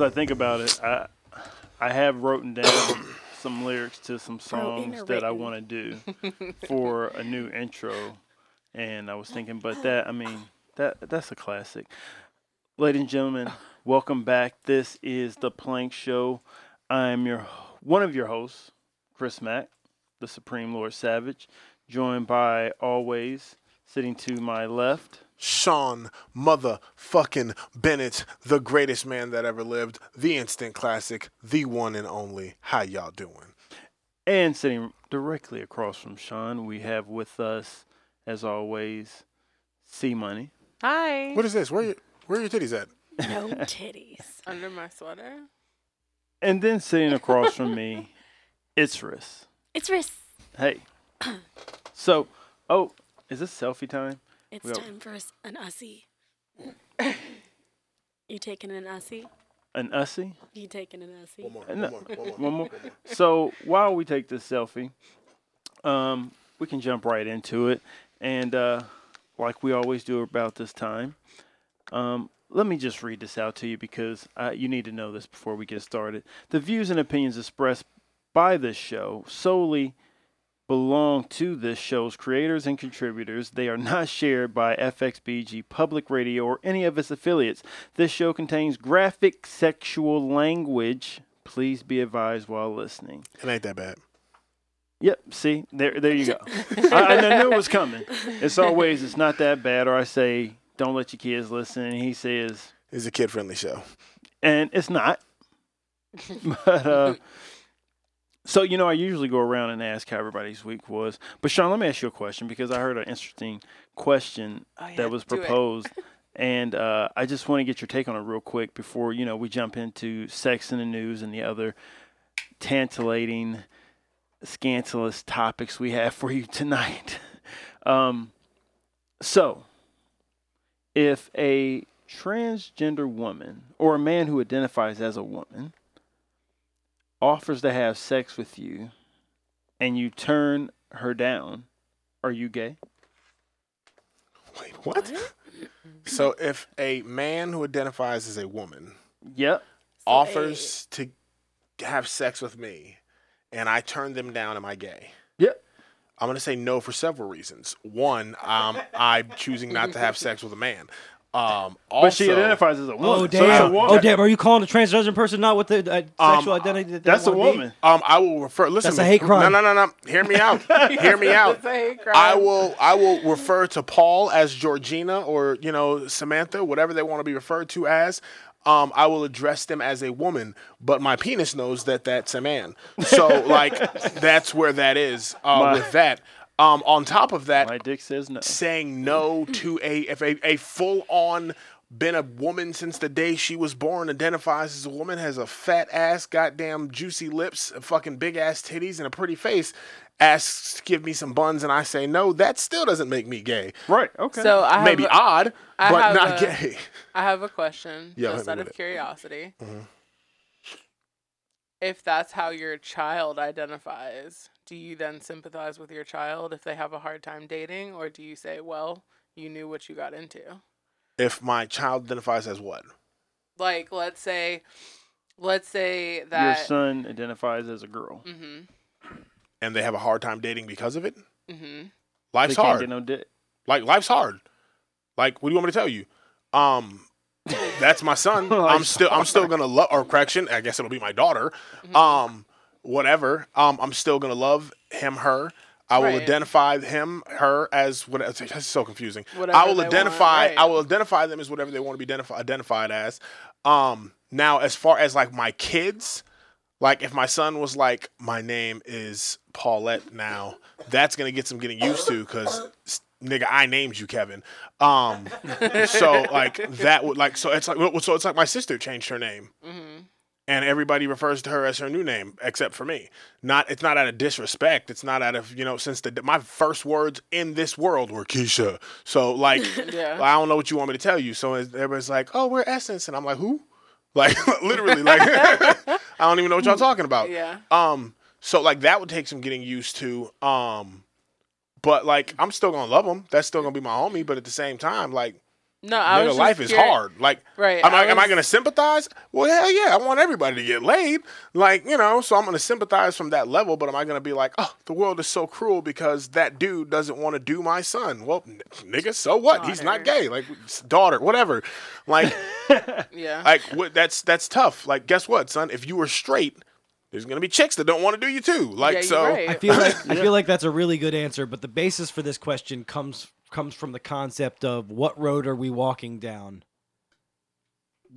As I think about it, I I have written down some lyrics to some songs that I want to do for a new intro, and I was thinking, but that I mean that that's a classic. Ladies and gentlemen, welcome back. This is the Plank Show. I'm your one of your hosts, Kris Mack, the Supreme Lord Savage, joined by always sitting to my left. Sean motherfucking Bennett, the greatest man that ever lived, the instant classic, the one and only. How y'all doing? And sitting directly across from Sean, we have with us, as always, C Money. Hi. What is this? Where you, where are your titties at? No titties. Under my sweater. And then sitting across from me, it's Riss. It's Riss. Hey. So, oh, is this selfie time? It's Well- time for us- an ussy. you taking an ussy? An ussy? You taking an ussy? One more, Uh, one more, one more. One more. So while we take this selfie, um, we can jump right into it. And uh, like we always do about this time, um, let me just read this out to you because uh, you need to know this before we get started. The views and opinions expressed by this show solely belong to this show's creators and contributors. They are not shared by FXBG Public Radio or any of its affiliates. This show contains graphic sexual language. Please be advised while listening. It ain't that bad. Yep, see, there there you go. I, I knew it was coming. It's always it's not that bad, or I say don't let your kids listen, and he says, It's a kid friendly show. and it's not. but uh, so you know, I usually go around and ask how everybody's week was. But Sean, let me ask you a question because I heard an interesting question Oh, yeah, that was proposed. And uh, I just want to get your take on it real quick before you know we jump into sex in the news and the other tantalating, scandalous topics we have for you tonight. um, so, if a transgender woman or a man who identifies as a woman offers to have sex with you and you turn her down, are you gay? Wait, what? so if a man who identifies as a woman Yep. offers to have sex with me and I turn them down, am I gay? Yep. I'm gonna say no for several reasons. One, um, I'm choosing not to have sex with a man. Um, also, But she identifies as a woman. Oh so a damn! woman. oh damn! Are you calling a transgender person not with the uh, Um, sexual identity? That That's a wanna be? woman. Um, I will refer. Listen, That's a to hate crime. No, no, no, no. Hear me out. Hear me out. It's a hate crime. I will. I will refer to Paul as Georgina or you know Samantha, whatever they want to be referred to as. Um, I will address them as a woman, but my penis knows that that's a man. So like, that's where that is. Uh, My- with that, um, on top of that, My dick says no. saying no to a if a, a full on been a woman since the day she was born, identifies as a woman, has a fat ass, goddamn juicy lips, a fucking big ass titties, and a pretty face, asks to give me some buns, and I say no, that still doesn't make me gay. Right. Okay. So I have Maybe a- odd, I but not a- gay. I have a question, Yeah, just out of it. curiosity. Mhm. If that's how your child identifies, do you then sympathize with your child if they have a hard time dating, or do you say, "Well, you knew what you got into"? If my child identifies as what? Like, let's say, let's say that Your son identifies as a girl. Mhm. And they have a hard time dating because of it? Mhm. Life's they can't hard. get no dick. Like life's hard. Like, what do you want me to tell you? Um, that's my son. I'm still I'm still gonna love or correction. I guess it'll be my daughter. Mm-hmm. Um, whatever. Um, I'm still gonna love him, her. I will Right. identify him, her as what. That's so confusing. Whatever I will identify. right. I will identify them as whatever they want to be identifi- identified as. Um, now as far as like my kids, like if my son was like, my name is Paulette now, that's gonna get some getting used to because nigga, I named you Kevin. Um, so like that would like so it's like so it's like my sister changed her name. Mhm. And everybody refers to her as her new name, except for me. Not, it's not out of disrespect. It's not out of you know. Since the my first words in this world were Keisha, so like Yeah. I don't know what you want me to tell you. So everybody's like, "Oh, we're Essence," and I'm like, "Who?" Like literally, like I don't even know what y'all talking about. Yeah. Um, so like that would take some getting used to. Um, but like I'm still gonna love him. That's still gonna be my homie. But at the same time, like No, I was Nigga, just life is hard. Like, Right, Am I, I am I going to sympathize? Well, hell yeah. I want everybody to get laid. Like, you know, so I'm going to sympathize from that level, but am I going to be like, oh, the world is so cruel because that dude doesn't want to do my son? Well, n- nigga, so what? He's not gay. Like, daughter, whatever. Like, Yeah. like what, that's that's tough. Like, guess what, son? If you were straight, there's going to be chicks that don't want to do you too. Like, yeah, you're so. right. I feel like I feel like that's a really good answer, but the basis for this question comes comes from the concept of what road are we walking down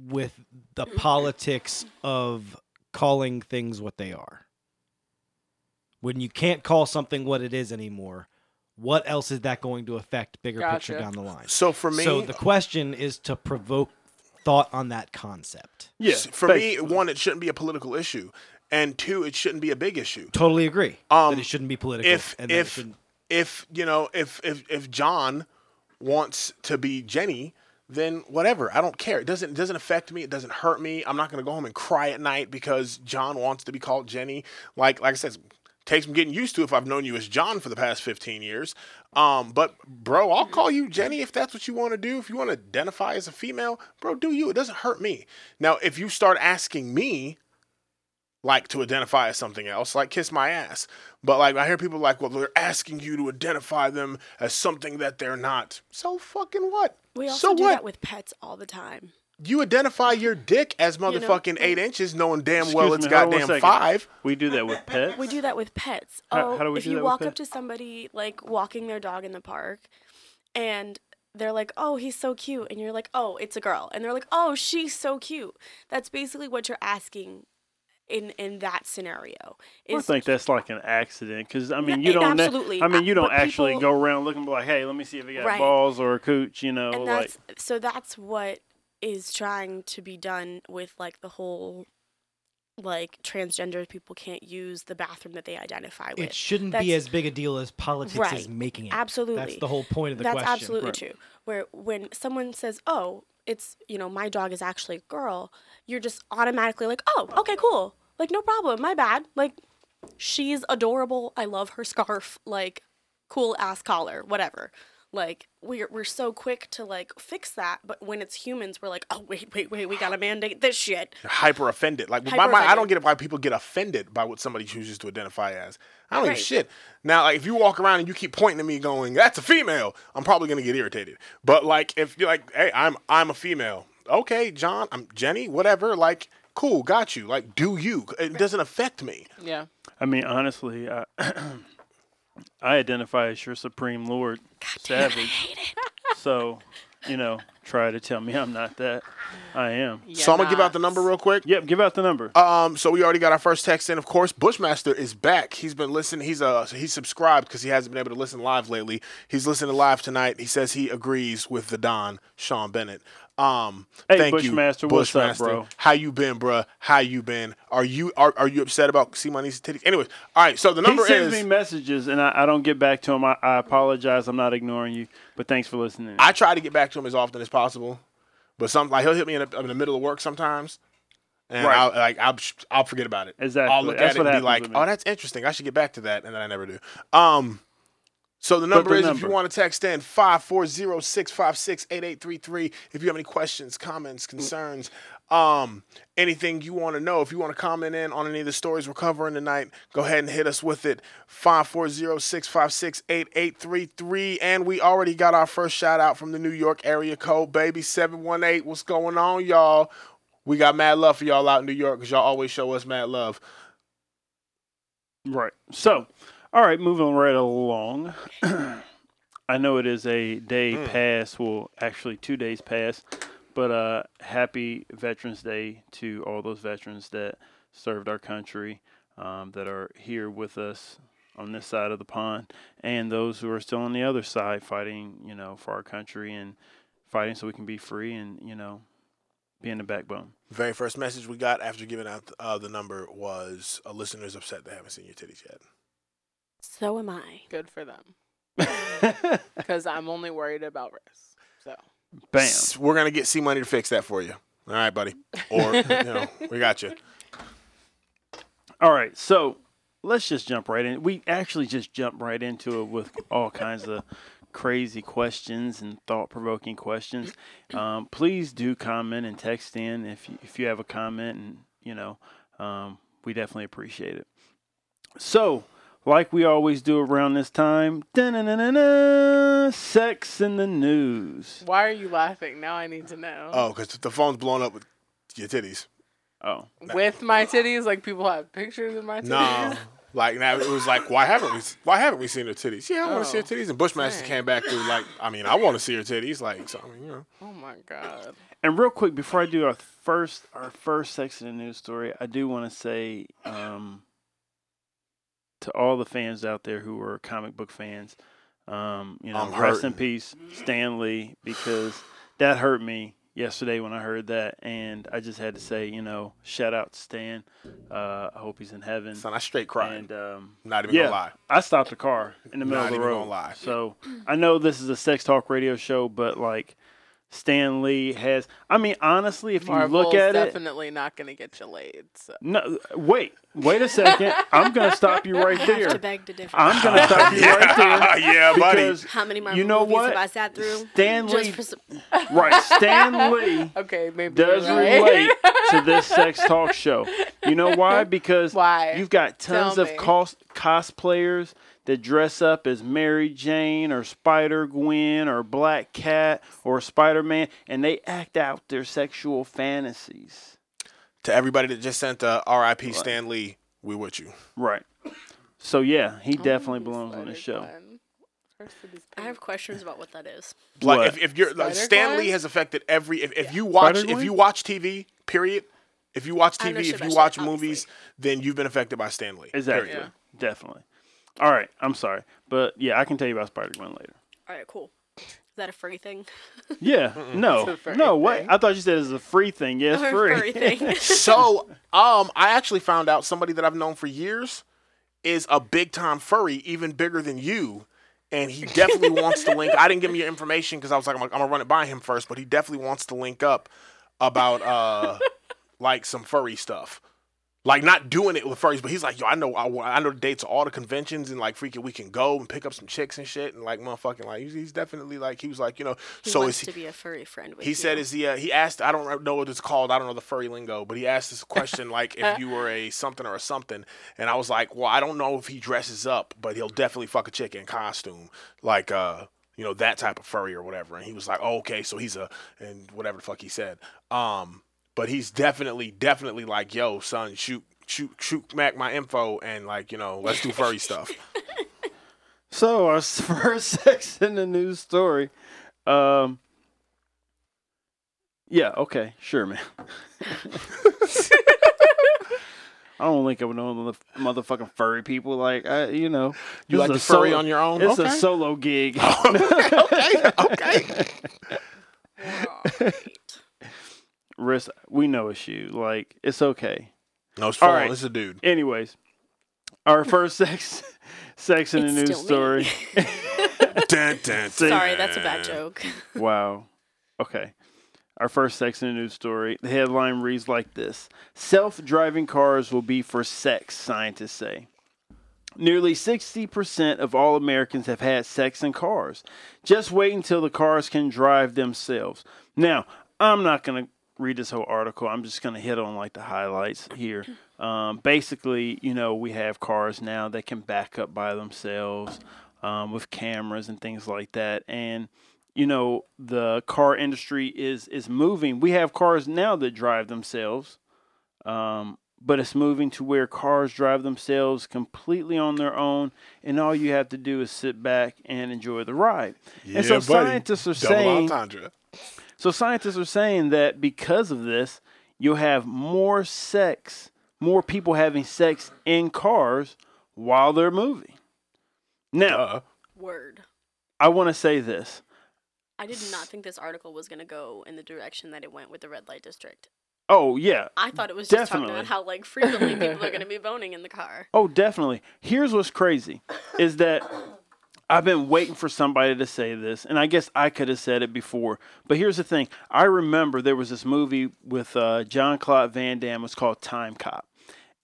with the politics of calling things what they are. When you can't call something what it is anymore, what else is that going to affect bigger picture down the line? So for me, so the question is to provoke thought on that concept. Yeah. s- for me, one, it shouldn't be a political issue, and two, it shouldn't be a big issue. Totally agree Um, that it shouldn't be political. if and that it if shouldn't- if you know if if if John wants to be Jenny, then whatever. I don't care. It doesn't it doesn't affect me. It doesn't hurt me. I'm not gonna go home and cry at night because John wants to be called Jenny. Like like I said. Takes some getting used to if I've known you as John for the past 15 years. Um, but bro, I'll call you Jenny if that's what you want to do. If you want to identify as a female, bro, do you. It doesn't hurt me. Now, if you start asking me like to identify as something else, like kiss my ass. But like I hear people like, well, they're asking you to identify them as something that they're not. So fucking what? We also so do what? that with pets all the time. you identify your dick as know, motherfucking eight inches, knowing damn well Excuse it's me, hold on one goddamn five. We do that with pets. We do that with pets. How- oh, how do we if do you that with walk up pets? to somebody like walking their dog in the park and they're like, "Oh, he's so cute." And you're like, "Oh, it's a girl." And they're like, "Oh, she's so cute." That's basically what you're asking in in that scenario. I Is think that's like an accident because I mean you it- don't. absolutely. I mean Uh, you don't but actually people- go around looking like, hey, let me see if he got Right. balls or a cooch. You know, and like that's so that's what is trying to be done with like the whole like transgender people can't use the bathroom that they identify with. it shouldn't be as big a deal as politics is making it. Absolutely. That's the whole point of the That's question. That's absolutely Right. true. Where when someone says, "Oh, it's you know my dog is actually a girl," you're just automatically like, "Oh, okay, cool. Like no problem. My bad. Like she's adorable. I love her scarf. Like cool ass collar. Whatever." Like we're we're so quick to like fix that, but when it's humans, we're like, "Oh wait, wait, wait. We gotta mandate this shit." Hyper offended. Like with my mind, I don't get it why people get offended by what somebody chooses to identify as. I don't give a shit. Now, like if you walk around and you keep pointing at me going, "That's a female," I'm probably gonna get irritated. But like if you're like, "Hey, I'm I'm a female," okay, John, I'm Jenny, whatever. Like, cool, got you. Like, do you? It doesn't affect me. yeah. I mean honestly, I, I identify as your supreme lord, savage. so, you know, try to tell me I'm not that. I am. so I'm gonna give out the number real quick. Yep. Give out the number. Um, so we already got our first text in. Of course, Bushmaster is back. He's been listening. He's uh he's subscribed because he hasn't been able to listen live lately. He's listening live tonight. He says he agrees with the Don Sean Bennett. Um, Hey, thank Bushmaster, you, what's up, Bushmaster. bro? How you been, bro? How you been? Are you are, are you upset about see my niece's titties? Anyways, all right. So the he number sends is. me messages and I, I don't get back to him. I, I apologize. I'm not ignoring you, but thanks for listening. I try to get back to him as often as possible, but some like he'll hit me in the, in the middle of work sometimes. And Right. I'll like I'll, I'll forget about it. Exactly. I'll look That's at it and be like, "Oh, that's interesting. I should get back to that," and then I never do. Um, so the number the is if you want to text in 540-656-8833 if you have any questions, comments, concerns, um, anything you want to know. If you want to comment in on any of the stories we're covering tonight, go ahead and hit us with it. 540-656-8833 and we already got our first shout out from the New York area code baby 718. What's going on, y'all? We got mad love for y'all out in New York because y'all always show us mad love. Right. So, all right, moving right along. I know it is a day Mm. past, well, actually two days past, but uh, happy Veterans Day to all those veterans that served our country, um, that are here with us on this side of the pond, and those who are still on the other side fighting, you know, for our country and fighting so we can be free and, you know, being the backbone. Very first message we got after giving out uh, the number was a listener's upset they haven't seen your titties yet. So am I. Good for them. Because I'm only worried about Riss. So Bam. S- We're gonna get C money to fix that for you. All right, buddy. Or you know, we got you. All right, so let's just jump right in. We actually just jump right into it with all kinds of crazy questions and thought provoking questions, um, please do comment and text in if you, if you have a comment, and you know, um, we definitely appreciate it. So, like we always do around this time, da-na-na-na-na, sex in the news. Why are you laughing? Now I need to know. Oh, because the phone's blown up with your titties. Oh, With my titties, like people have pictures of my titties. No. Like now, it was like, why haven't we? Why haven't we seen her titties? Yeah, I want to see her Oh, titties. And Bushmaster dang. came back through like, I mean, I want to see her titties. Like, so I mean, you know, Oh my god. And real quick, before I do our first our first sex in the news story, I do want to say um, to all the fans out there who are comic book fans, um, you know, I'm rest in peace, Stan Lee, because that hurt me yesterday when I heard that, and I just had to say, you know, shout out to Stan. Uh, I hope he's in heaven. son, I straight crying. And um, Not even yeah, gonna lie. I stopped the car in the middle Not of the even road. gonna lie. So I know this is a sex talk radio show, but like Stan Lee has. I mean, honestly, if you look at it, definitely not gonna get you laid. So. no, wait, wait a second. I'm gonna stop you right I have to there. beg to differ. I'm gonna stop you right there yeah, buddy. How many Marvel you know movies what? have I sat through? Stan Lee, some, right? Stan Lee Okay, maybe does right. relate to this sex talk show. You know why? Because Why? you've got tons Tell of me. cos- cosplayers that dress up as Mary Jane or Spider Gwen or Black Cat or Spider Man, and they act out their sexual fantasies. to everybody that just sent uh, R.I.P. Stan Lee, we with you. Right. So yeah, he definitely Oh, belongs on the show. Spider-Gwen. First it is I have questions about what that is. Like What? if, if you're like, Stan Lee has affected every. If, if you watch, if Spider-Gwen? you watch TV, period. If you watch TV, if you watch shit, movies, then you've been affected by Stan Lee. Exactly. period. Definitely. All right. I'm sorry, but yeah, I can tell you about Spider Gwen later. All right, cool. Is that a furry thing? Yeah. No. It's No. What? thing. I thought you said it's a free thing. Yes, Or a free. furry thing? So, um, I actually found out somebody that I've known for years is a big time furry, even bigger than you. And he definitely wants to link. I didn't give him your information because I was like, I'm, like, I'm gonna run it by him first, but he definitely wants to link up about uh like some furry stuff. Like not doing it with furries, but he's like, yo, I know, I, I know the dates to all the conventions and like freaking we can go and pick up some chicks and shit and like motherfucking like he's, he's definitely like he was like you know He so wants is to he, be a furry friend with he said is he uh, he asked I don't know what it's called I don't know the furry lingo but he asked this question like if you were a something or a something and I was like well I don't know if he dresses up but he'll definitely fuck a chick in costume like uh you know that type of furry or whatever and he was like oh, okay so he's a and whatever the fuck he said um but he's definitely definitely like yo son shoot shoot shoot Mack my info and like you know let's do furry stuff So our first sex in the news story. Um. Yeah. Okay. Sure, man. I don't link up with no mother- motherfucking furry people. Like, I, you know, you like is the furry solo- on your own It's okay a solo gig. okay okay Right. Riss. We know it's you. Like, it's okay. no it's All fun right. it's a dude Anyways, our first sex sex in the news story. Dun, dun, See? Sorry, that's a bad joke. Wow. Okay. Our first sex in the news story. The headline reads like this Self driving cars will be for sex, scientists say. Nearly 60% of all Americans have had sex in cars. Just wait until the cars can drive themselves. Now, I'm not going to read this whole article. I'm just going to hit on like the highlights here. Um, basically, you know, we have cars now that can back up by themselves um, with cameras and things like that. And you know the car industry is is moving. We have cars now that drive themselves, um, but it's moving to where cars drive themselves completely on their own, and all you have to do is sit back and enjoy the ride. and so buddy. scientists are Double saying, entendre. So scientists are saying that because of this, you'll have more sex, more people having sex in cars while they're moving. Now, Uh, Word. I want to say this. I did not think this article was gonna go in the direction that it went with the red light district. Oh yeah, I thought it was just talking Definitely. about how like frequently people are gonna be boning in the car. Oh, definitely. Here's what's crazy is that I've been waiting for somebody to say this, and I guess I could have said it before. But here's the thing: I remember there was this movie with uh, Jean-Claude Van Damme. It was called Timecop,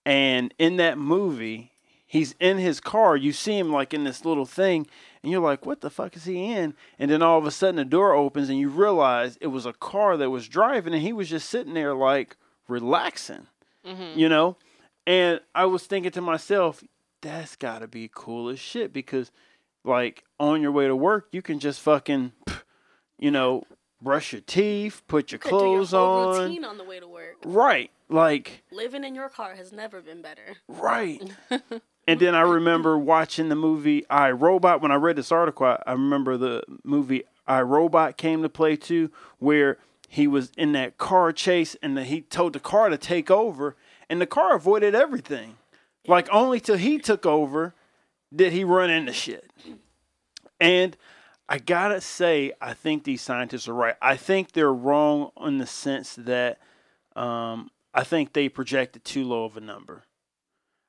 and in that movie, he's in his car. You see him like in this little thing, and you're like, "What the fuck is he in?" And then all of a sudden the door opens, and you realize it was a car that was driving, and he was just sitting there like relaxing, you know. And I was thinking to myself, that's got to be cool as shit because, like, on your way to work, you can just fucking, you know, brush your teeth, put your your clothes whole on. routine on the way to work. Right. Like, Living in your car has never been better. right. and then I remember watching the movie I Robot. When I read this article, I, I remember the movie I Robot came to play too, where he was in that car chase and then he told the car to take over, and the car avoided everything. Like, only till he took over did he run into shit. And I gotta say, I think these scientists are right. I think they're wrong in the sense that um, I think they projected too low of a number.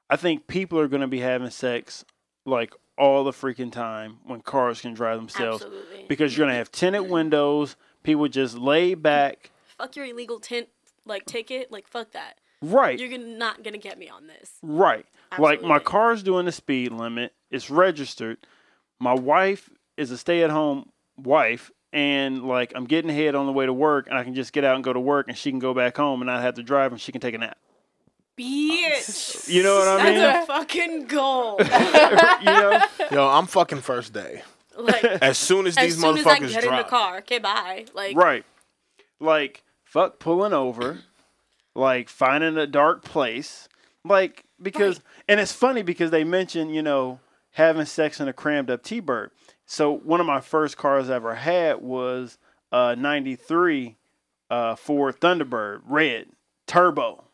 I think people are to be having sex like all the freaking time when cars can drive themselves Absolutely. because you're to have tinted windows. People just lay back. fuck your illegal tint like ticket. Like fuck that. Right. You're not gonna get me on this. Right. Like my car's doing the speed limit. It's registered. My wife is a stay-at-home wife and like I'm getting ahead on the way to work and I can just get out and go to work and she can go back home and not have to drive and she can take a nap. Bitch. You know what I mean? That's a fucking goal. you know? Yo, I'm fucking first day. like As soon as as these soon as I motherfuckers get in the drop. car, okay, bye. Like Right. Like fuck pulling over. Like finding a dark place. Like because and it's funny because they mentioned you know, having sex in a crammed up T Bird. So one of my first cars I ever had was a ninety three uh Ford Thunderbird, red, turbo.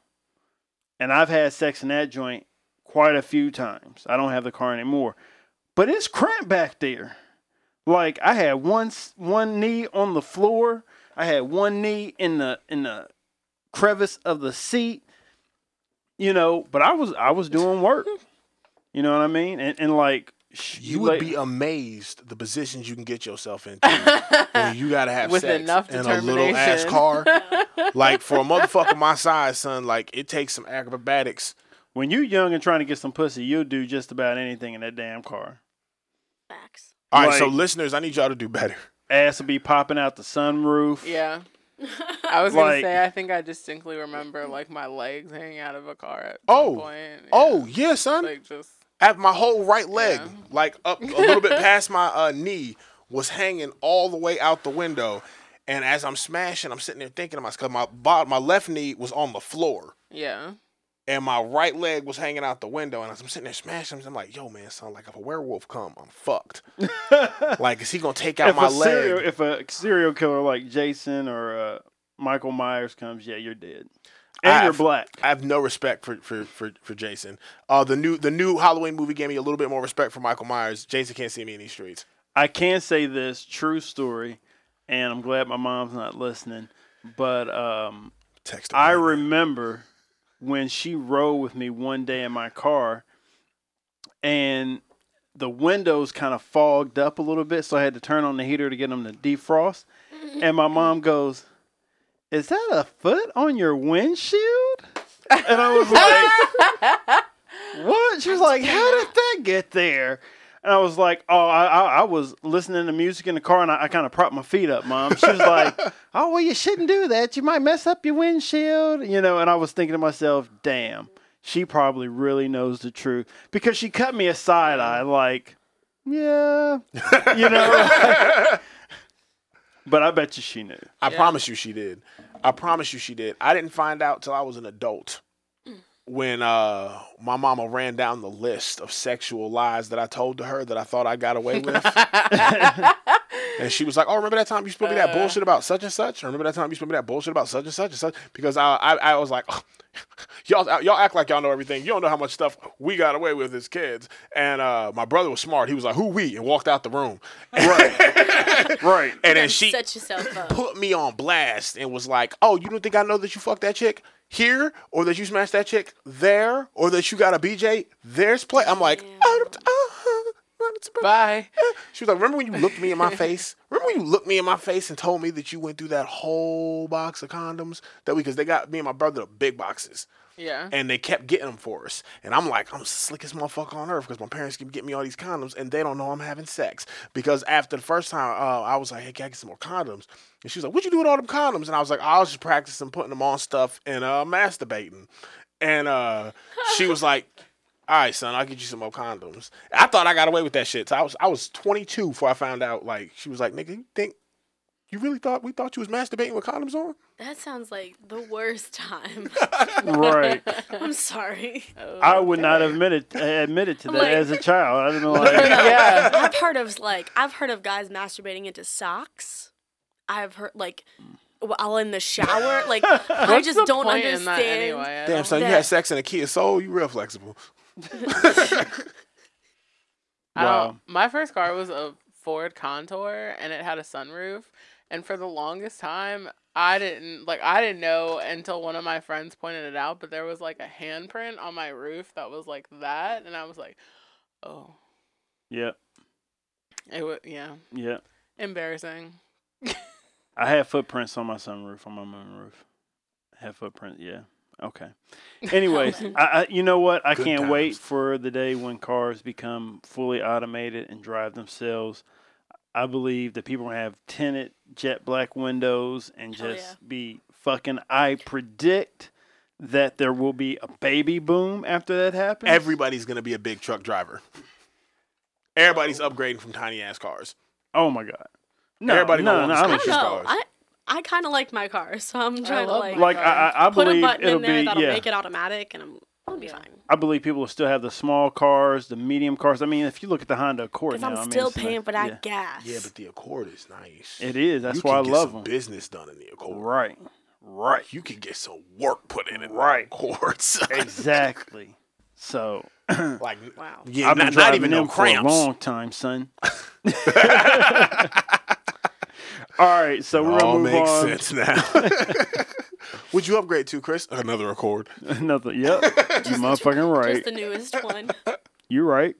And I've had sex in that joint quite a few times. I don't have the car anymore. But it's cramped back there. Like I had one one knee on the floor. I had one knee in the in the crevice of the seat. You know, but I was I was doing work. You know what I mean? And and like sh- You would like- be amazed the positions you can get yourself into when you gotta have With sex enough in a little ass car. like for a motherfucker my size, son, like it takes some acrobatics. when you young and trying to get some pussy, you'll do just about anything in that damn car. facts. All right, so listeners, I need y'all to do better. Ass will be popping out the sunroof. Yeah. I was gonna Like- say I think I distinctly remember like my legs hanging out of a car at Oh. point. Yeah. Oh yeah, son. like just At my whole right leg, Yeah. like up a little bit past my uh, knee, was hanging all the way out the window. And as I'm smashing, I'm sitting there thinking to myself, my my left knee was on the floor. yeah. And my right leg was hanging out the window, and as I'm sitting there smashing, I'm like, "Yo, man, son, like if a werewolf come, I'm fucked. like, is he gonna take out if my a serial, leg? if a serial killer like Jason or uh, Michael Myers comes, yeah, you're dead, I and you're have- black. I have no respect for for for, for Jason. Uh, the new the new Halloween movie gave me a little bit more respect for Michael Myers. Jason can't see me in these streets. I can say this true story, and I'm glad my mom's not listening. But um, Text. I remember. now. When she rode with me one day in my car, and the windows kind of fogged up a little bit, so I had to turn on the heater to get them to defrost. And my mom goes, "Is that a foot on your windshield?" And I was like, "What?" She was like, "How did that get there?" And I was like, "Oh, I, I, I was listening to music in the car, and I, I kind of propped my feet up, mom." She was like, "Oh, well, you shouldn't do that. You might mess up your windshield, you know." And I was thinking to myself, "Damn, she probably really knows the truth because she cut me a side eye, like, yeah, you know." but I bet you she knew. I Yeah. promise you she did. I promise you she did. I didn't find out till I was an adult. When uh, my mama ran down the list of sexual lies that I told to her that I thought I got away with. and she was like, Oh, remember that time you spoke me that bullshit about such and such? Or remember that time you spoke me that bullshit about such and such and such? Because I I, I was like, Y'all y'all act like y'all know everything. You don't know how much stuff we got away with as kids. And uh, my brother was smart. He was like, Who we? And walked out the room. Right, right. And then she set yourself up. put me on blast and was like, "Oh, you don't think I know that you fucked that chick here, or that you smashed that chick there, or that you got a BJ? There's play." I'm like, Damn. "Oh, uh, uh, Bye. She was like, "Remember when you looked me in my face? Remember when you looked me in my face and told me that you went through that whole box of condoms that we because they got me and my brother the big boxes." Yeah. and they kept getting them for us. And I'm like, I'm the slickest motherfucker on earth because my parents keep getting me all these condoms, and they don't know I'm having sex. Because after the first time, uh, I was like, hey, can I get some more condoms? And she was like, what you do with all them condoms? And I was like, I was just practicing putting them on stuff and uh, masturbating. And uh, she was like, all right, son, I'll get you some more condoms. I thought I got away with that shit. So I was I was 22 before I found out. Like she was like, nigga, you think you really thought we thought you was masturbating with condoms on? That sounds like the worst time. right. I'm sorry. I would not have admitted admitted to that Like- as a child. I don't know. Like, Yeah. I've heard of like I've heard of guys masturbating into socks. I've heard like while in the shower. Like I just don't understand. anyway? I Damn, don't- son, you had sex in a Kia Soul. You real flexible. Wow. Uh, my first car was a Ford Contour and it had a sunroof. And for the longest time, I didn't like I didn't know until one of my friends pointed it out, but there was like a handprint on my roof that was like that and I was like, "Oh, yeah, it was yeah, yeah. embarrassing." I had footprints on my sunroof on my moonroof. I had footprints. Yeah. Okay. Anyways, I, I you know what? I Good can't wait for the day when cars become fully automated and drive themselves. I believe that people will have tinted jet black windows and Hell just yeah. be fucking. I predict that there will be a baby boom after that happens. Everybody's gonna be a big truck driver. Everybody's oh. upgrading from tiny ass cars. oh my god. No, Everybody no, gonna no. want I'm I don't Just know. cars. I I kind of like my car, so I'm trying to like, like I, I I put believe a button it'll in there be that'll yeah. make it automatic, and I'm I'll be fine. I believe people will still have the small cars, the medium cars. I mean, if you look at the Honda Accord Because now, I'm I mean, still it's like- paying for that yeah. gas. Yeah, but the Accord is nice. It is. That's you why I get love some them. business done in the Accord. Right. Right. You can get some work put in in Right. the Accord. son. Exactly. So like, Wow. yeah, I've been not, driving not even them no for a cramps. long time, son. All right, so we're It all gonna move makes on. sense now. Would you upgrade to Kris? Another Accord. Another. Yep. you motherfucking right. Just the newest one. You're right.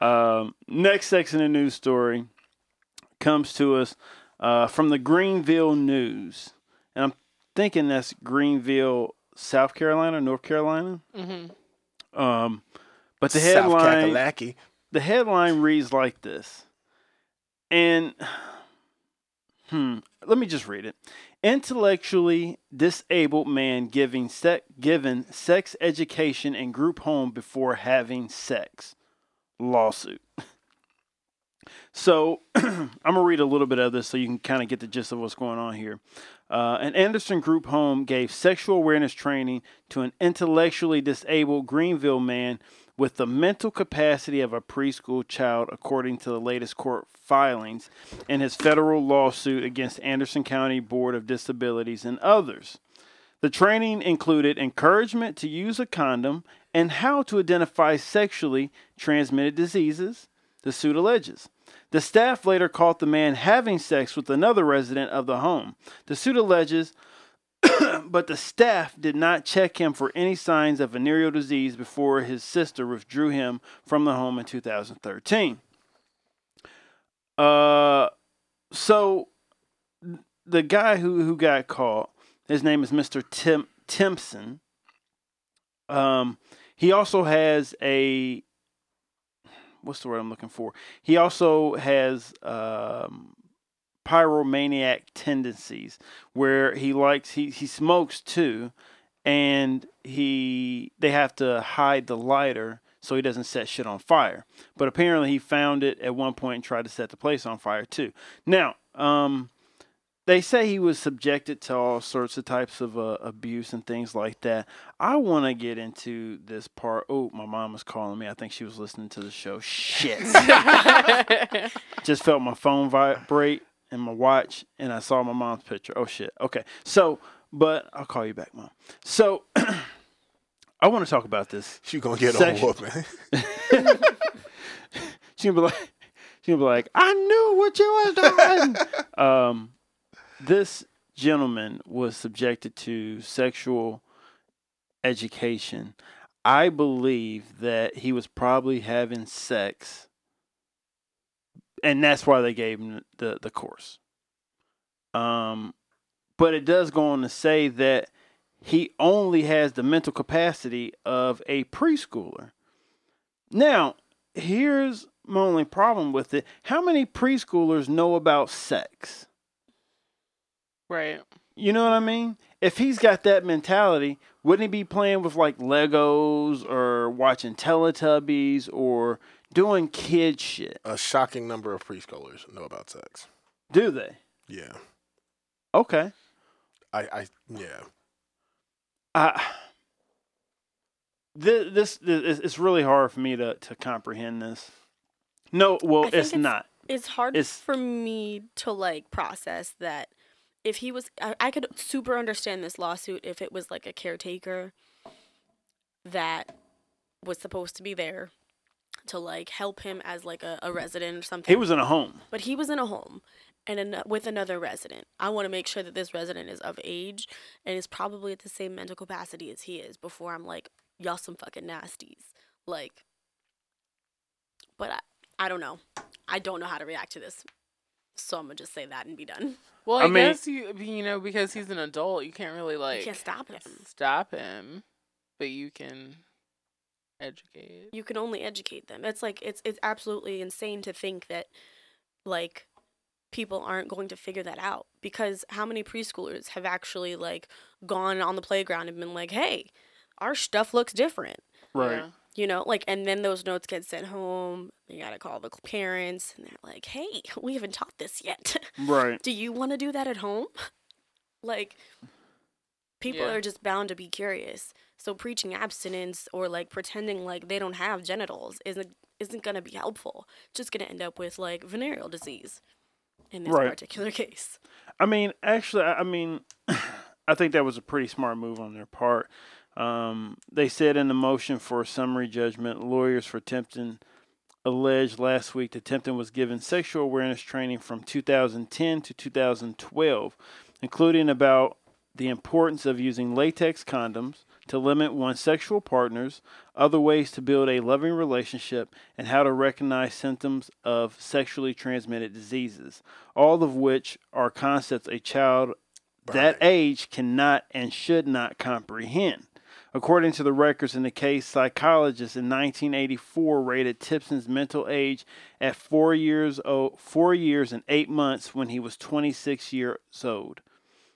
Um, next section of news story comes to us uh, from the Greenville News, and I'm thinking that's Greenville, South Carolina, North Carolina. Mm-hmm. Um, but the South headline, Kakalaki. the headline reads like this, and hmm, let me just read it. Intellectually disabled man giving se- given sex education in group home before having sex. Lawsuit. So I'm gonna read a little bit of this so you can kind of get the gist of what's going on here. Uh, an Anderson Group home gave sexual awareness training to an intellectually disabled Greenville man with the mental capacity of a preschool child, according to the latest court filings in his federal lawsuit against Anderson County Board of Disabilities and others. The training included encouragement to use a condom and how to identify sexually transmitted diseases, the suit alleges. The staff later caught the man having sex with another resident of the home. The suit alleges, but the staff did not check him for any signs of venereal disease before his sister withdrew him from the home in 2013. Uh, so the guy who, who got caught, his name is Mr. Tim Timpson. Um, he also has a what's the word I'm looking for? He also has um, pyromaniac tendencies where he likes he he smokes too, and he they have to hide the lighter so he doesn't set shit on fire. But apparently he found it at one point and tried to set the place on fire too. Now, um, they say he was subjected to all sorts of types of uh, abuse and things like that. I want to get into this part. Oh, my mom was calling me. I think she was listening to the show. Shit. Just felt my phone vibrate and my watch, and I saw my mom's picture. Oh shit. Okay. So, but I'll call you back, mom. So, I want to talk about this. She gonna get a whoop, man. she gonna be like, she gonna be like, I knew what you was doing. um, this gentleman was subjected to sexual education. I believe that he was probably having sex, and that's why they gave him the the course. Um, but it does go on to say that he only has the mental capacity of a preschooler. Now, here's my only problem with it. How many preschoolers know about sex? Right. You know what I mean? If he's got that mentality, wouldn't he be playing with like Legos or watching Teletubbies or doing kid shit? A shocking number of preschoolers know about sex. Do they? Yeah. Okay. I, I yeah. I this, this this it's really hard for me to to comprehend this. No, well, it's it's- not. It's hard It's- for me to like process that if he was I, I could super understand this lawsuit if it was like a caretaker that was supposed to be there to like help him as like a, a resident or something. He was in a home. but he was in a home and an, with another resident. I want to make sure that this resident is of age and is probably at the same mental capacity as he is before I'm like, y'all some fucking nasties. Like, but I, I don't know. I don't know how to react to this. So I'm gonna just say that and be done. Well, I I, mean- guess you you know because he's an adult, you can't really like you can't stop him. stop him, but you can educate. You can only educate them. It's like it's it's absolutely insane to think that like people aren't going to figure that out because how many preschoolers have actually like gone on the playground and been like, "Hey, our stuff looks different." Right. Yeah. you know like and then those notes get sent home you gotta call the parents and they're like hey we haven't taught this yet Right. do you want to do that at home like people Yeah. are just bound to be curious so preaching abstinence or like pretending like they don't have genitals isn't isn't gonna be helpful It's just gonna end up with like venereal disease in this Right. particular case I mean, actually, I I mean, I think that was a pretty smart move on their part. Um, they said in the motion for summary judgment, lawyers for Tempton alleged last week that Tempton was given sexual awareness training from 2010 to 2012, including about the importance of using latex condoms to limit one's sexual partners, other ways to build a loving relationship, and how to recognize symptoms of sexually transmitted diseases, all of which are concepts a child that age cannot and should not comprehend. According to the records in the case, psychologists in 1984 rated Tipson's mental age at four years old, four years and eight months when he was 26 years old.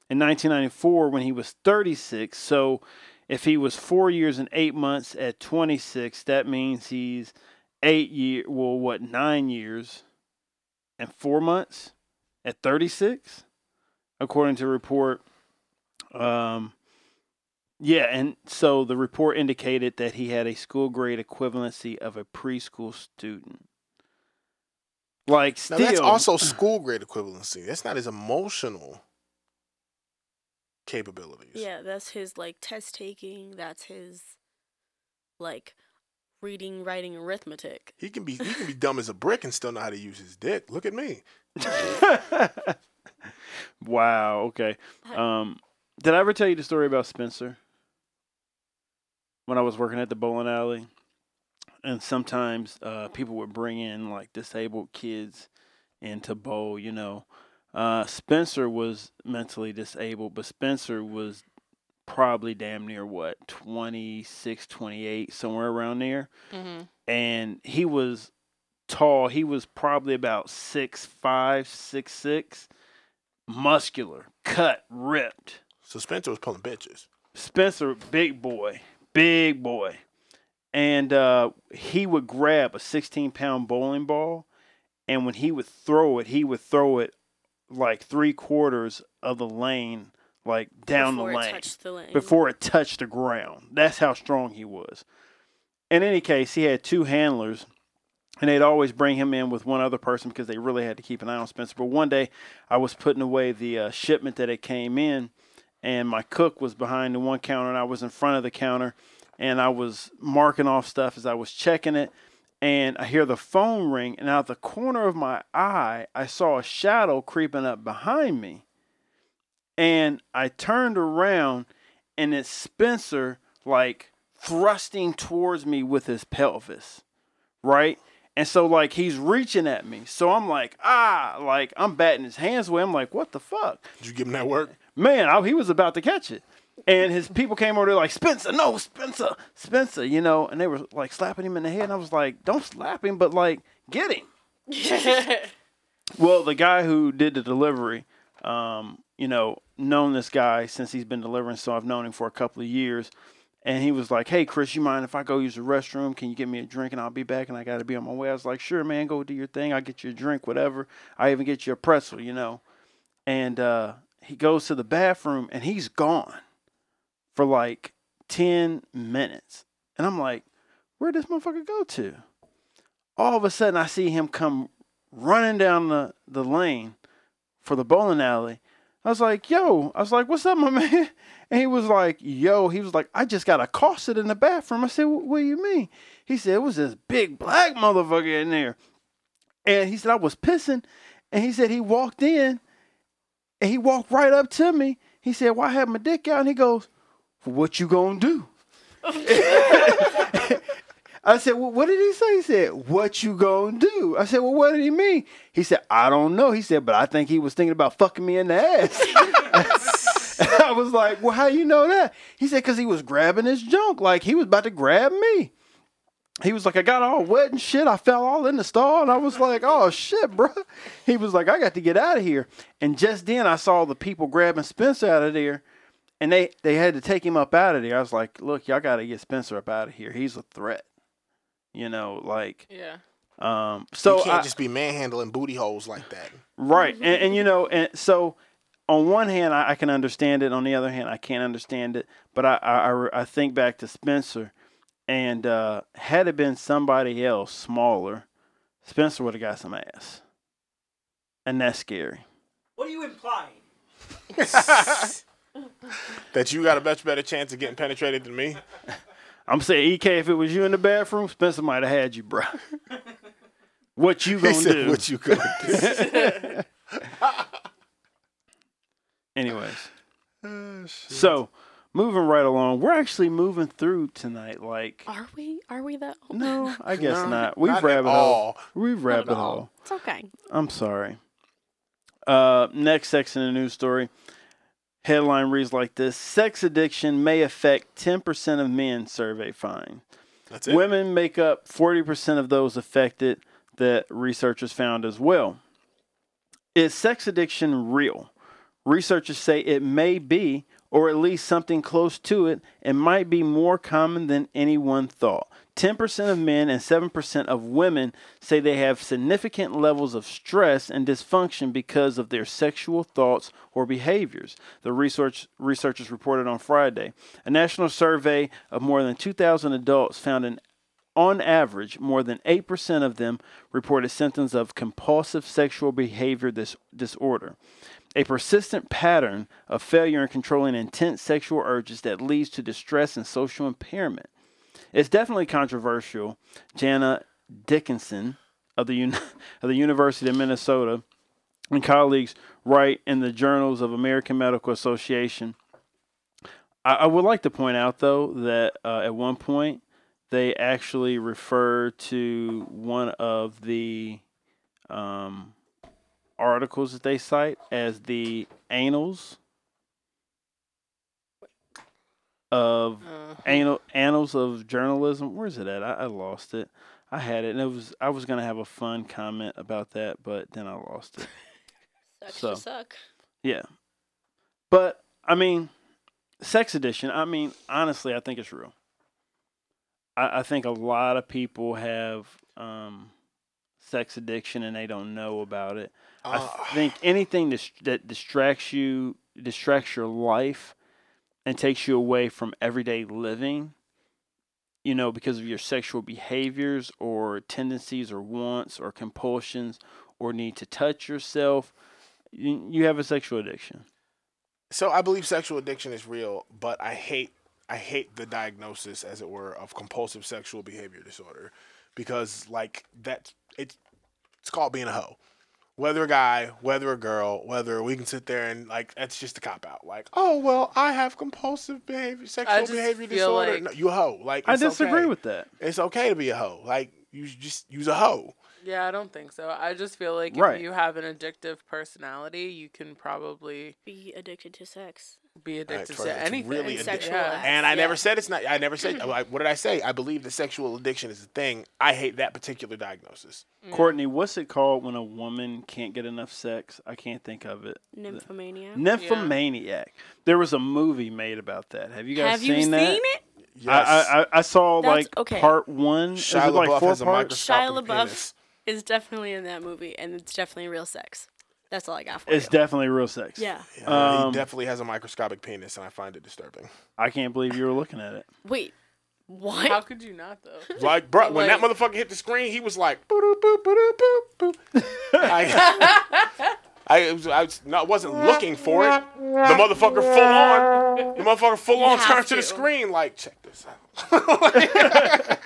In 1994, when he was 36, so if he was four years and eight months at 26, that means he's eight year, well, what, nine years and four months at 36, according to report. Um, yeah, and so the report indicated that he had a school grade equivalency of a preschool student. Like Now still, that's also school grade equivalency. That's not as emotional capabilities. yeah that's his like test taking that's his like reading writing arithmetic He can be he can be dumb as a brick and still know how to use his dick. Look at me. wow. Okay. Um, did I ever tell you the story about Spencer? When I was working at the bowling alley, and sometimes uh, people would bring in like disabled kids into bowl. You know, uh, Spencer was mentally disabled, but Spencer was probably damn near what 26 28 somewhere around there Mm-hmm. and he was tall. He was probably about six five, six six, muscular, cut, ripped. So Spencer was pulling bitches. Spencer, big boy, big boy, and uh, he would grab a sixteen pound bowling ball, and when he would throw it, he would throw it like three quarters of the lane, like down the lane the lane. before it touched the ground. That's how strong he was. In any case, he had two handlers, and they'd always bring him in with one other person because they really had to keep an eye on Spencer. But one day, I was putting away the uh, shipment that had came in, and my cook was behind the one counter, and I was in front of the counter, and I was marking off stuff as I was checking it. And I hear the phone ring, and out the corner of my eye, I saw a shadow creeping up behind me. And I turned around, and it's Spencer like thrusting towards me with his pelvis, right? And so like he's reaching at me. So I'm like, ah, like I'm batting his hands away. I'm like, what the fuck? Did you give him that work? Man, I, he was about to catch it. And his people came over there like Spencer, no Spencer, Spencer, you know, and they were like slapping him in the head, and I was like, don't slap him, but like get him. Well, the guy who did the delivery, um, you know, known this guy since he's been delivering, so I've known him for a couple of years. And he was like, "Hey, Kris, you mind if I go use the restroom? Can you get me a drink and I'll be back? And I got to be on my way." I was like, "Sure, man, go do your thing. I'll get you a drink, whatever. I even get you a pretzel, you know." And uh, he goes to the bathroom and he's gone for like ten minutes, and I'm like, "Where'd this motherfucker go to?" All of a sudden, I see him come running down the, the lane for the bowling alley. I was like, yo, I was like, what's up, my man? And he was like, yo, he was like, I just got accosted in the bathroom. I said, what do you mean? He said, it was this big black motherfucker in there. And he said, I was pissing. And he said, he walked in and he walked right up to me. He said, I have my dick out. And he goes, what you gonna do? I said, well, what did he say? He said, what you gonna do? I said, well, what did he mean? He said, I don't know. He said, but I think he was thinking about fucking me in the ass. I was like, well, how you know that? He said, because he was grabbing his junk. Like, he was about to grab me. He was like, I got all wet and shit. I fell all in the stall. And I was like, oh, shit, bro. He was like, I got to get out of here. And just then I saw the people grabbing Spencer out of there. And they, they had to take him up out of there. I was like, look, y'all got to get Spencer up out of here. He's a threat. You know, like, yeah. um, so you can't I- just be manhandling booty holes like that. Right, and, and you know, and so on one hand, I, I can understand it. On the other hand, I can't understand it. But I, I, I I think back to Spencer, and uh, had it been somebody else smaller, Spencer would have got some ass, and that's scary. What are you implying? That you got a much better chance of getting penetrated than me. I'm saying, Ek, if it was you in the bathroom, Spencer might have had you, bro. what you gonna said, do? "What you gonna do?" Anyways, Oh, so moving right along, we're actually moving through tonight. Like, Are we? Are we that? no, I guess No, not. We've not rabbit hole. We've rabbit hole. It's okay. I'm sorry. Uh, next section of the news story. Headline reads like this Sex addiction may affect 10% of men, survey find. That's it. Women make up 40% of those affected, that researchers found as well. Is sex addiction real? Researchers say it may be, or at least something close to it, and might be more common than anyone thought. 10% of men and 7% of women say they have significant levels of stress and dysfunction because of their sexual thoughts or behaviors, the research, researchers reported on Friday. A national survey of more than 2,000 adults found an on average, more than 8% of them reported symptoms of compulsive sexual behavior dis- disorder, a persistent pattern of failure in controlling intense sexual urges that leads to distress and social impairment. It's definitely controversial. Janna Dickenson of the, of the University of Minnesota and colleagues write in the Journals of American Medical Association. I, I would like to point out, though, that uh, at one point they actually refer to one of the um, articles that they cite as the annals of Uh, anal, annals of journalism. Where's it at? I, I lost it. I had it, and it was I was gonna have a fun comment about that, but then I lost it. Sucks So. to suck. Yeah, but I mean, sex addiction. I mean, honestly, I think it's real. I, I think a lot of people have um, sex addiction and they don't know about it. Uh, I think anything dis- that distracts you, distracts your life, and takes you away from everyday living, you know, because of your sexual behaviors or tendencies or wants or compulsions or need to touch yourself, you, you have a sexual addiction. so I believe sexual addiction is real, but I hate I hate the diagnosis, as it were, of compulsive sexual behavior disorder, because like that it's it's called being a hoe. Whether a guy, whether a girl, whether we can sit there and like that's just a cop out. Like, oh well, I have compulsive behavior, sexual just behavior feel disorder. like- no, you a hoe. Like I disagree okay. with that. It's okay to be a hoe. Like you just use a hoe. yeah, I don't think so. I just feel like Right. if you have an addictive personality, you can probably Be addicted to sex. Be addicted for- to anything. really And addi- sexual Yeah. And I never said it's not. I never said. I- what did I say? I believe that sexual addiction is a thing. I hate that particular diagnosis. Mm. Courtney, what's it called when a woman can't get enough sex? I can't think of it. Nymphomania. Nymphomaniac. There was a movie made about that. Have you guys Have seen you seen that? it? Yes. I, I I saw That's- like okay. part one. Is Shia it like LaBeouf four has a parts? Shia microscopic LaBeouf penis. is definitely in that movie, and it's definitely real sex. That's all I got for It's you. definitely real sex. yeah. Yeah, Um, he definitely has a microscopic penis, and I find it disturbing. I can't believe you were looking at it. Wait. What? How could you not though? Like, bro, when that motherfucker hit the screen, he was like, boop, boop, boop, boop, boop. I, I, was, I was, no, wasn't looking for it. The motherfucker full on, the motherfucker full You on have turned to the screen, like, check this out.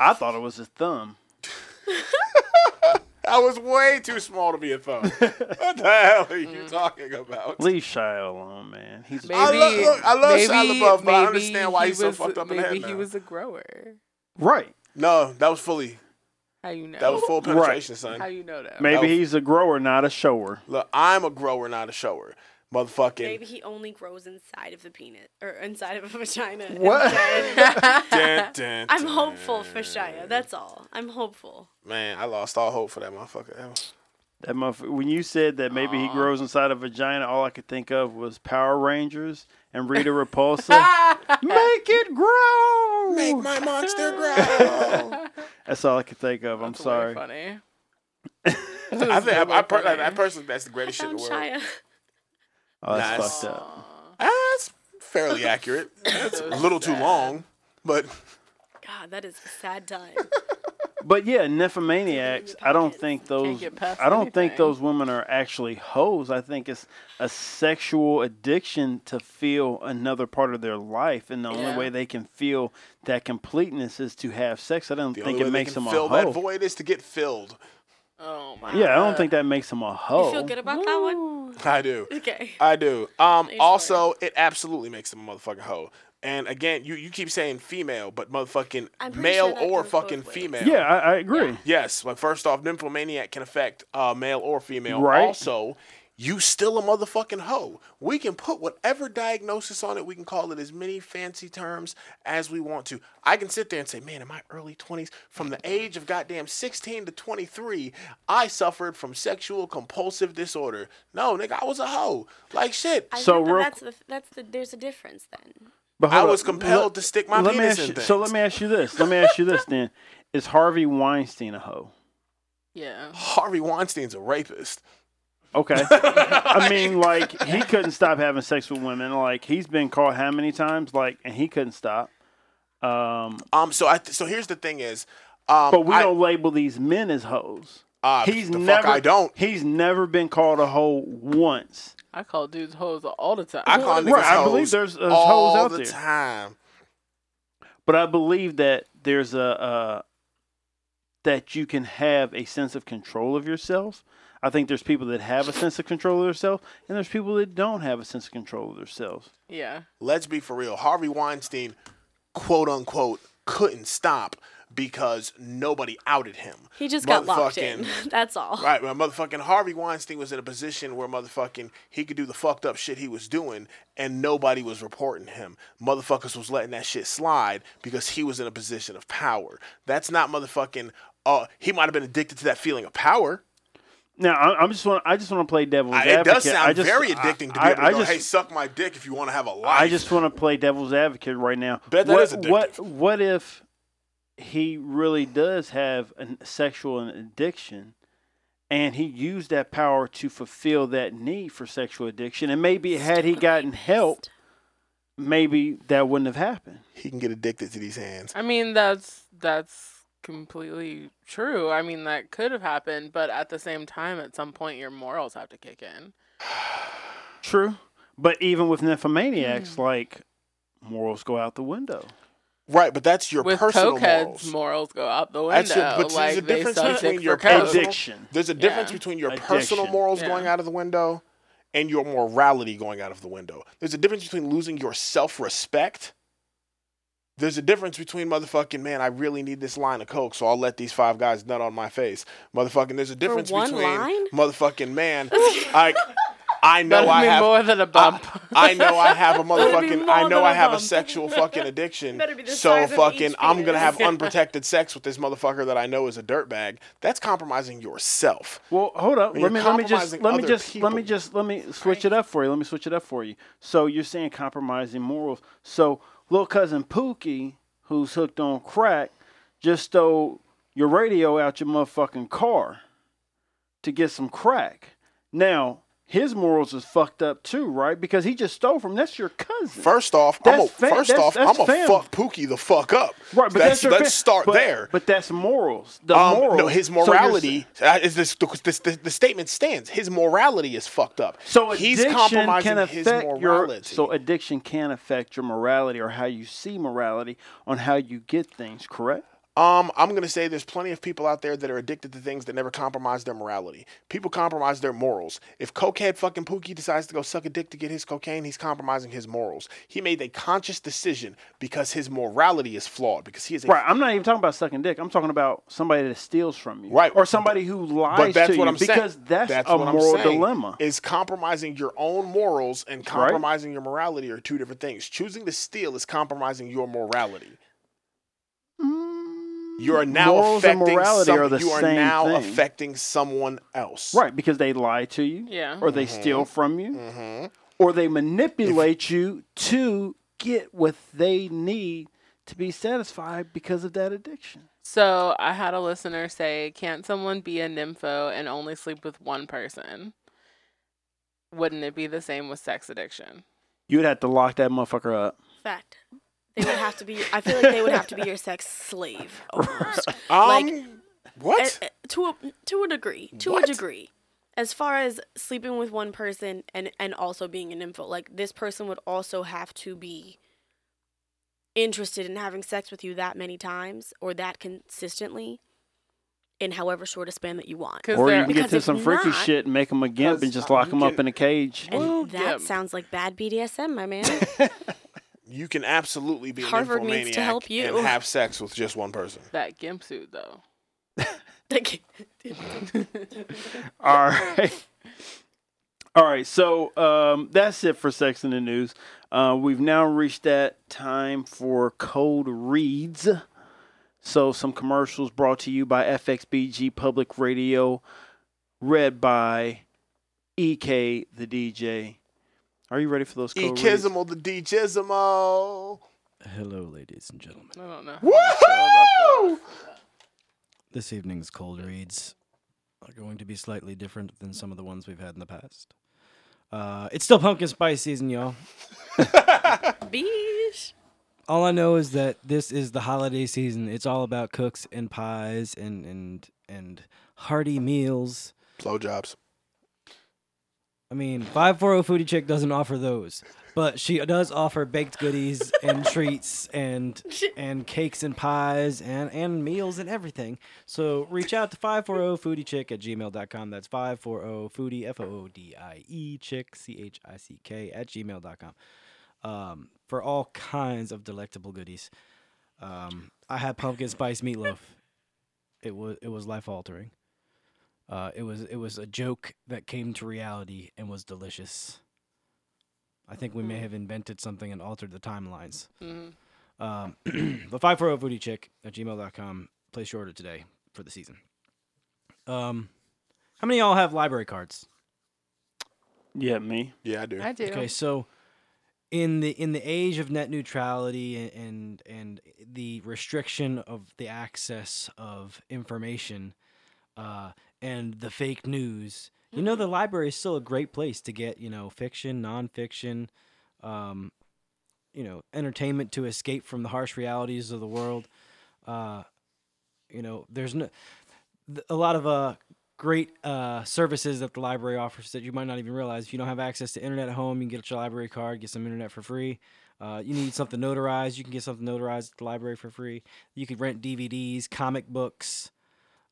I thought it was his thumb. I was way too small to be a thumb. what the hell are you mm. talking about? Leave Shia alone, man. He's a Maybe, I love- look, I love Shia LaBeouf, but I maybe understand why he he's so fucked up in the head. Maybe he now. was a grower. right. No, that was fully, How you know? that was full penetration, son. How you know that? Maybe was- he's a grower, not a shower. Look, I'm a grower, not a shower. Motherfucking. Maybe he only grows inside of the penis or inside of a vagina. What? then- Dun, dun, I'm hopeful for Shia. That's all. I'm hopeful. Man, I lost all hope for that motherfucker. That was- That motherf- when you said that maybe he grows inside a vagina, all I could think of was Power Rangers and Rita Repulsa. Make it grow. Make my monster grow. That's all I could think of. I'm That's way sorry. Funny. I think I, Really I, per- funny. that person that's the I greatest shit in the world. Shia. Oh, that's Nice. fucked up. Ah, that's fairly accurate. That's a little too long, but God, that is a sad time. But yeah, nymphomaniacs. I don't think those. get past I don't think anything. those women are actually hoes. I think it's a sexual addiction to feel another part of their life, and the only Yeah. way they can feel that completeness is to have sex. I don't the think only way it they makes can them fill a hoe. that void is to get filled. Oh my. Yeah, I don't think that makes them a hoe. You feel good about that one? I do. Okay. I do. Um, Please also, it absolutely makes them a motherfucking hoe. And again, you, you keep saying female, but motherfucking I'm pretty male sure that or goes fucking both ways. female. Yeah, I, I agree. Yes, like first off, nymphomaniac can affect uh, male or female. Right. Also, you still a motherfucking hoe. We can put whatever diagnosis on it. We can call it as many fancy terms as we want to. I can sit there and say, man, in my early 20s, from the age of goddamn 16 to 23, I suffered from sexual compulsive disorder. No, nigga, I was a hoe. Like shit. I So think that real that's the that's the there's a difference then. But I was up. compelled Let- to stick my let me penis ask in you, So let me ask you this. Let me ask you this then. Is Harvey Weinstein a hoe? Yeah. Harvey Weinstein's a rapist. Okay. I mean, like he couldn't stop having sex with women. Like he's been caught how many times? Like, and he couldn't stop. Um, Um, so I so here's the thing is, um, but we I- don't label these men as hoes. uh, He's the never. fuck I don't. He's never been called a hoe once. I call dudes hoes all the time. I call niggas Right, I hoes believe there's, there's all hoes out the there. time. But I believe that there's a uh, that you can have a sense of control of yourself. I think there's people that have a sense of control of themselves, and there's people that don't have a sense of control of themselves. yeah. Let's be for real. Harvey Weinstein, quote unquote, couldn't stop because nobody outed him. He just got locked in. That's all. Right, well, motherfucking Harvey Weinstein was in a position where motherfucking he could do the fucked up shit he was doing, and nobody was reporting him. Motherfuckers was letting that shit slide because he was in a position of power. That's not motherfucking. Uh, he might have been addicted to that feeling of power. Now, I, I'm just want I just want to play devil's I- advocate. it does sound I just, very addicting to be I, able to I go, just, "Hey, suck my dick if you want to have a life." I just want to play devil's advocate right now. Bet that what, is addictive. What what if he really does have a sexual addiction, and he used that power to fulfill that need for sexual addiction, and maybe had he gotten help, maybe that wouldn't have happened. he can get addicted to these hands. I mean, that's that's completely true. I mean, that could have happened, but at the same time, at some point, your morals have to kick in. True, but even with nymphomaniacs, Hmm. like morals go out the window. Right, but that's your With personal cokeheads, morals. morals go out the window. That's your- but there's a difference between your personal- Addiction. There's a difference Yeah. between your personal morals Yeah. going out of the window and your morality going out of the window. There's a difference between losing your self-respect. There's a difference between motherfucking man, I really need this line of coke, so I'll let these five guys nut on my face. Motherfucking, there's a difference one between line? motherfucking man, like I know I have more than a bump. I know I have a be motherfucking. I know than I a have a bump. sexual fucking addiction. Better be the So fucking, I'm gonna have unprotected sex with this motherfucker that I know is a dirtbag. That's compromising yourself. Well, hold up. Let me let me just let me other just let me just let me switch it up for you. Let me switch it up for you. So you're saying compromising morals. So little cousin Pookie, who's hooked on crack, just stole your radio out your motherfucking car to get some crack. Now his morals is fucked up too, right? Because he just stole from that's your cousin. First off, I'm a, That's fa- first that's- off, that's I'm gonna fuck Pookie the fuck up. Right, but let's that's let's fa- start but- there. But that's morals. The Um, morals. no, his So morality uh, is this, this, this. The statement stands. His morality is fucked up. So he's addiction compromising can his affect your so addiction can affect your morality or how you see morality on how you get things. Correct. Um, I'm gonna say there's plenty of people out there that are addicted to things that never compromise their morality. People compromise their morals. If cokehead fucking Pookie decides to go suck a dick to get his cocaine, he's compromising his morals. He made a conscious decision because his morality is flawed. Because he is a Right. I'm not even talking about sucking dick. I'm talking about somebody that steals from you. Right. Or somebody who lies But that's to what you I'm saying. because that's, a what I'm moral saying, dilemma. Is compromising your own morals and compromising your morality are two different things. Choosing to steal is compromising your morality. You are now Morals and affecting morality some, are the you are same now thing. affecting someone else. Right, because they lie to you. Yeah. Or they Mm-hmm. steal from you. Or they manipulate you to get what they need to be satisfied because of that addiction. So I had a listener say, "Can't someone be a nympho and only sleep with one person?" Wouldn't it be the same with sex addiction? You would have to lock that motherfucker up. Fact. They would have to be. I feel like they would have to be your sex slave almost. Um, Like- what? Eh, eh, to a to a degree. To What? a degree. As far as sleeping with one person and and also being a nympho, like this person would also have to be interested in having sex with you that many times or that consistently in however short a span that you want. Or you can get to some freaky not- shit and make them a gimp and just lock them up in a cage. And Well, that yeah. sounds like bad BDSM, my man. you can absolutely be Harvard an needs to help you. and have sex with just one person. that gimp suit though. Like, All right. All right. So um, that's it for Sex in the News. Uh, we've now reached that time for Cold Reads. So some commercials brought to you by FXBG Public Radio, read by EK the DJ. Are you ready for those E cold reads? Kizimo the D Jizimo. Hello, ladies and gentlemen. I don't know. how to Woohoo! This evening's cold reads are going to be slightly different than some of the ones we've had in the past. Uh, it's still pumpkin spice season, y'all. Beesh. All I know is that this is the holiday season. It's all about cooks and pies and and and hearty meals. Blowjobs. I mean, 540 Foodie Chick doesn't offer those, but she does offer baked goodies and treats and and cakes and pies and, and meals and everything. So reach out to 540 Foodie Chick at gmail.com. That's 540 Foodie, F O O D I E Chick, C H I C K, at gmail.com um, for all kinds of delectable goodies. Um, I had pumpkin spice meatloaf. It was it was life altering. Uh, it was it was a joke that came to reality and was delicious. I think we may have invented something and altered the timelines. Mhm. Um, but 540 Foodie Chick at gmail.com. Place your order today for the season. Um, how many of y'all have library cards? Yeah, me. Yeah, I do. I do. Okay, so in the in the age of net neutrality and and, and the restriction of the access of information uh, and the fake news, you know, the library is still a great place to get you know fiction, nonfiction, um, you know, entertainment to escape from the harsh realities of the world. Uh, you know, there's no a lot of uh great uh, services that the library offers that you might not even realize. If you don't have access to internet at home, you can get your library card, get some internet for free. Uh, you need something notarized, you can get something notarized at the library for free. You can rent DVDs, comic books.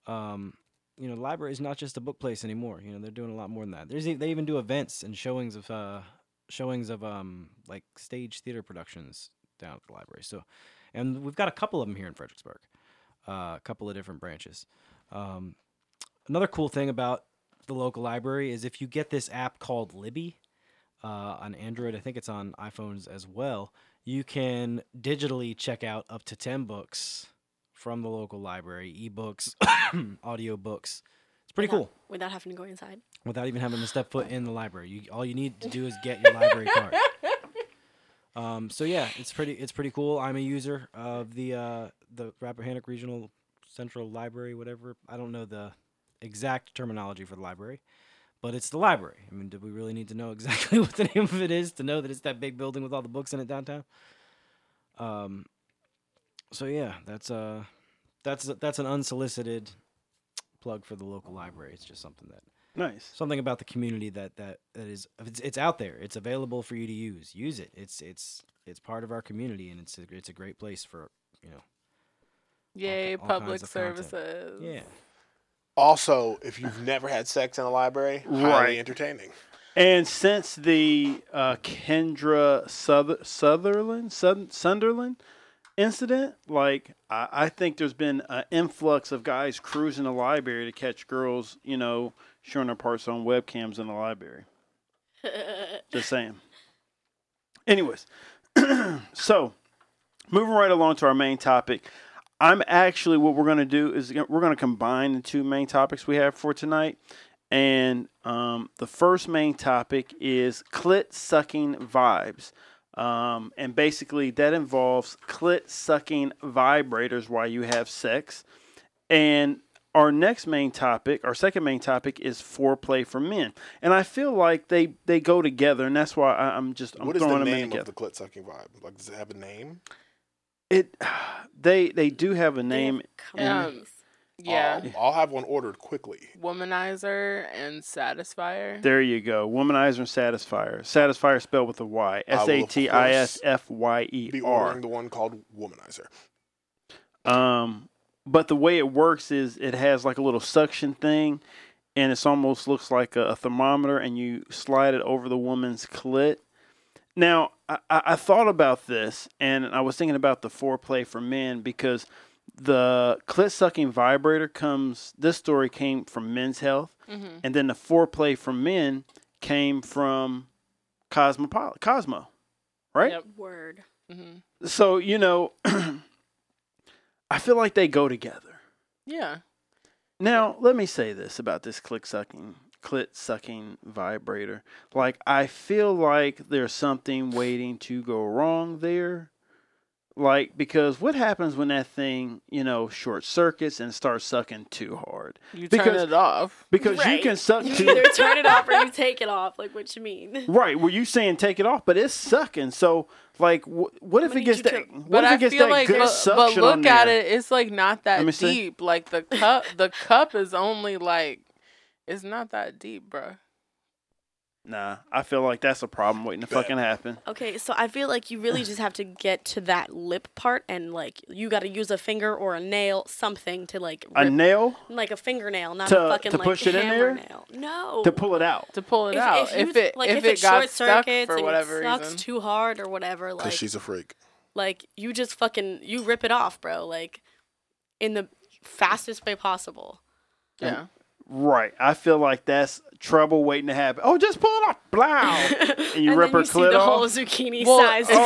Um, you know, the library is not just a book place anymore. You know, they're doing a lot more than that. There's they even do events and showings of uh, showings of um, like stage theater productions down at the library. So, and we've got a couple of them here in Fredericksburg, uh, a couple of different branches. Um, another cool thing about the local library is if you get this app called Libby uh, on Android. I think it's on iPhones as well. You can digitally check out up to ten books from the local library, ebooks, audiobooks. It's pretty without, cool Without having to go inside. without even having to step foot in the library. You, all you need to do is get your library card. Um, so yeah, it's pretty it's pretty cool. I'm a user of the uh, the Rappahannock Regional Central Library, whatever. I don't know the exact terminology for the library, but it's the library. I mean, do we really need to know exactly what the name of it is to know that it's that big building with all the books in it downtown? Um, so yeah, that's uh that's that's an unsolicited plug for the local library. It's just something that Nice. something about the community that that that is it's, it's out there. It's available for you to use. Use it. It's it's it's part of our community, and it's a, it's a great place for you know. Yay, all public kinds of content. services. Yeah. Also, if you've never had sex in a library, Right. highly entertaining. And since the uh, Kendra Suther- Sutherland Sut- Sunderland incident, like I, I think there's been an influx of guys cruising the library to catch girls, you know, showing their parts on webcams in the library. Just saying. Anyways, so moving right along to our main topic. I'm actually what we're going to do is we're going to combine the two main topics we have for tonight. And um, the first main topic is clit sucking vibes. Um, and basically, that involves clit sucking vibrators while you have sex. And our next main topic, our second main topic, is foreplay for men. And I feel like they, they go together, and that's why I, I'm just I'm what is throwing the them in name together. of the clit sucking vibe? Like, does it have a name? It they they do have a They have name. companies. Yeah. I'll, I'll have one ordered quickly. Womanizer and Satisfier. There you go. Womanizer and Satisfier. Satisfier spelled with a Y. I will, S of A T I S F Y E Be R. ordering the one called Womanizer. Um, but the way it works is it has like a little suction thing, and it's almost looks like a, a thermometer, and you slide it over the woman's clit. Now, I, I I thought about this, and I was thinking about the foreplay for men because the clit sucking vibrator comes. This story came from Men's Health, Mm-hmm. and then the foreplay for men came from Cosmopolitan Cosmo, right? Yep. Word. Mm-hmm. So you know, I feel like they go together. Yeah. Now, let me say this about this click sucking, clit sucking vibrator. Like, I feel like there's something waiting to go wrong there. Like, because what happens when that thing, you know, short circuits and starts sucking too hard? You turn Because- it off. Because you can suck You too. either turn it off or you take it off. Like what you mean? Right, were you saying take it off? But it's sucking. So, like, wh- what if What it gets that? do? What But if I it gets that like, good but, suction but on look at there? it. It's like not Let me that see. deep. Like the cup, the cup is only like, it's not that deep, bro. Nah, I feel like that's a problem waiting to Bet. fucking happen. Okay, so I feel like you really just have to get to that lip part and like you got to use a finger or a nail, something to like A nail like a fingernail, not To- a fucking to like push it in there? nail. No. to pull it out. To pull it if, out, if, if, you, it like, if, if, it got short stuck circuits for and whatever it sucks reason, too hard or whatever, like Because she's a freak. like you just fucking you rip it off, bro. Like in the fastest way possible. yeah. Right. I feel like that's trouble waiting to happen. Oh, just pull it off. Blow. And you and rip then her you see clit the off. whole zucchini Well, sized Oh.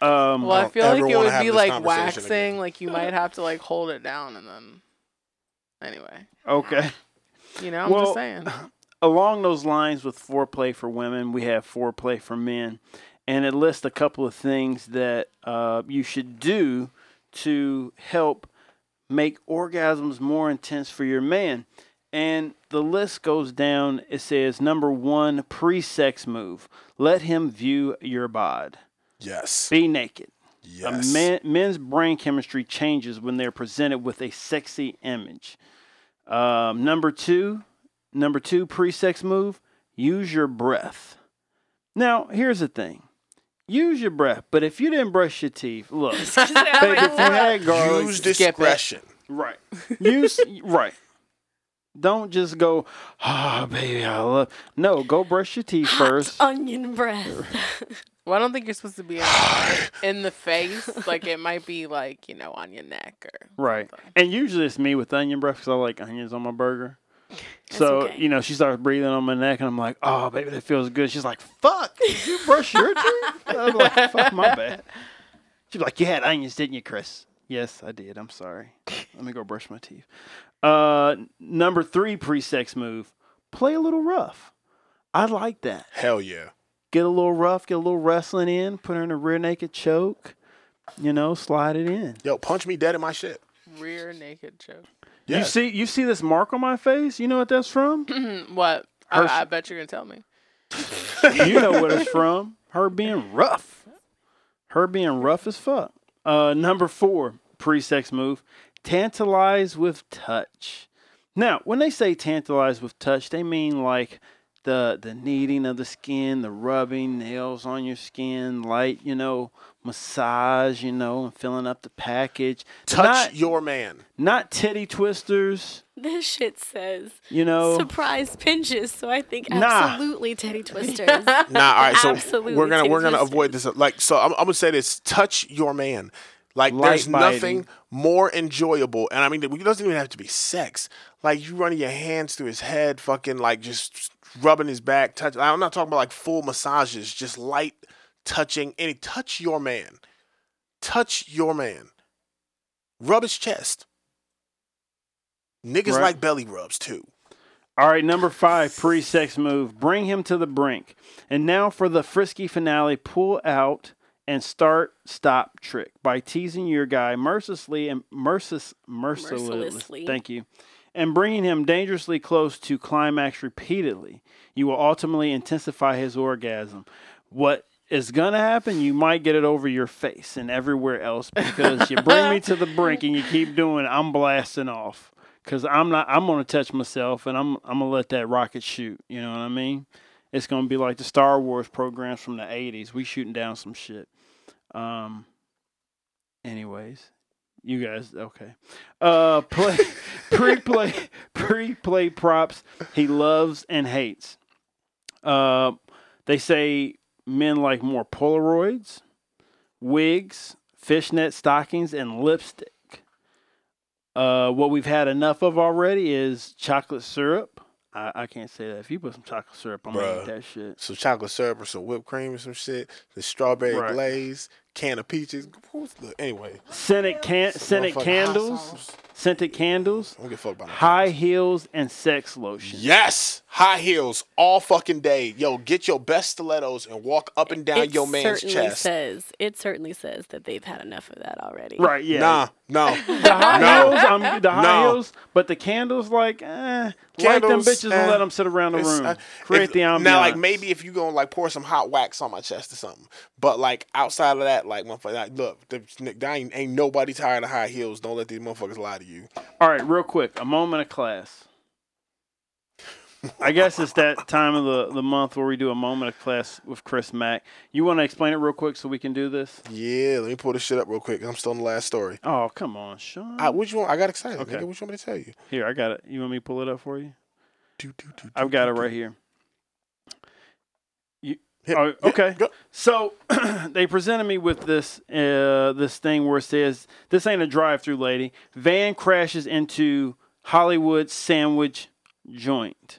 um, Well, I don't feel like it would be like waxing. again. Like you might have to like hold it down and then. Anyway, okay. you know, I'm Well, just saying. Along those lines with foreplay for women, we have foreplay for men. And it lists a couple of things that uh, you should do to help make orgasms more intense for your man. And the list goes down. It says number one, pre sex move. Let him view your bod. Yes. Be naked. Yes. A man, men's brain chemistry changes when they're presented with a sexy image. Um, number two, number two pre-sex move: use your breath. Now, here's the thing: use your breath. But if you didn't brush your teeth, look, baby, if you had garlic, Use Skip it. discretion. right, use right. Don't just go, ah, baby, I love. No, go brush your teeth first. onion breath. Well, I don't think you're supposed to be in, in the face. Like it might be like you know on your neck or Right. something. And usually it's me with onion breath because I like onions on my burger. So, okay. you know, she starts breathing on my neck and I'm like, oh, baby, that feels good. She's like, fuck, did you brush your teeth? I was like, fuck, my bad. She's like, you had onions, didn't you, Kris? Yes, I did. I'm sorry. Let me go brush my teeth. Uh, number three pre sex move play a little rough. I like that. Hell yeah. Get a little rough, get a little wrestling in, put her in a rear naked choke, you know, slide it in. Yo, punch me dead in my shit. Rear naked choke. You see, you see this mark on my face. You know what that's from? What? Her- I, I bet you're gonna tell me. you know what it's from. Her being rough. Her being rough as fuck. Uh, number four pre-sex move: tantalize with touch. Now, when they say tantalize with touch, they mean like the the kneading of the skin, the rubbing nails on your skin, light, you know, massage, you know, and filling up the package. Touch not, your man. not titty twisters, This shit says you know. surprise pinches, so I think Nah. absolutely teddy twisters. Nah, all right. So Absolutely, we're gonna we're gonna twisters. avoid this. Like, so I'm, I'm gonna say this: touch your man. Like, Light there's nothing more enjoyable, and I mean, it doesn't even have to be sex. Like, you running your hands through his head, fucking like just rubbing his back. Touch. I'm not talking about like full massages, just light touching. Any touch your man. Touch your man. Rub his chest. Niggas Right. like belly rubs too. All right, number five, pre sex move. Bring him to the brink. And now for the frisky finale pull out and start stop trick by teasing your guy mercilessly and mercis, mercilessly. Mercilessly. Thank you. And bringing him dangerously close to climax repeatedly. You will ultimately intensify his orgasm. What is going to happen, you might get it over your face and everywhere else because you bring me to the brink and you keep doing it, I'm blasting off because I'm not. I'm gonna touch myself, and I'm I'm gonna let that rocket shoot. You know what I mean? It's gonna be like the Star Wars programs from the '80s. We shooting down some shit. Um. Anyways, you guys okay? Uh, play pre-play pre-play props. He loves and hates. Uh, they say men like more Polaroids, wigs, fishnet stockings, and lipstick. Uh, what we've had enough of already is chocolate syrup. I, I can't say that. If you put some chocolate syrup, I'm gonna eat that shit. some chocolate syrup or some whipped cream or some shit, the strawberry Right. glaze, can of peaches. Anyway, Scented can scented motherfucking candles. Scented candles, I don't give a fuck no high candles. heels, and sex lotion. Yes, high heels all fucking day. Yo, get your best stilettos and walk up and down it your man's certainly chest. says it certainly says that they've had enough of that already. Right? Yeah. Nah, no. The high No. heels, I'm, the high No. heels, but the candles, like, eh, light them Candles, bitches eh, and let them sit around the room. uh, Create if- the ambiance. Now, like maybe if you gonna like pour some hot wax on my chest or something, but like outside of that, like motherfucker, like, look, the, there ain't, ain't nobody tired of high heels. Don't let these motherfuckers lie to you. All right, real quick, a moment of class. I guess it's that time of the, the month where we do a moment of class with Kris Mack. You want to explain it real quick so we can do this? Yeah, let me pull this shit up real quick. I'm still on the last story. Oh, come on, Sean. I, what you want? I got excited. Okay. Nigga, what you want me to tell you? Here, I got it. You want me to pull it up for you? Do, do, do, I've got it right here. Hit- Oh, okay. So they presented me with this uh, this thing where it says this ain't a drive-through, lady. Van crashes into Hollywood sandwich joint.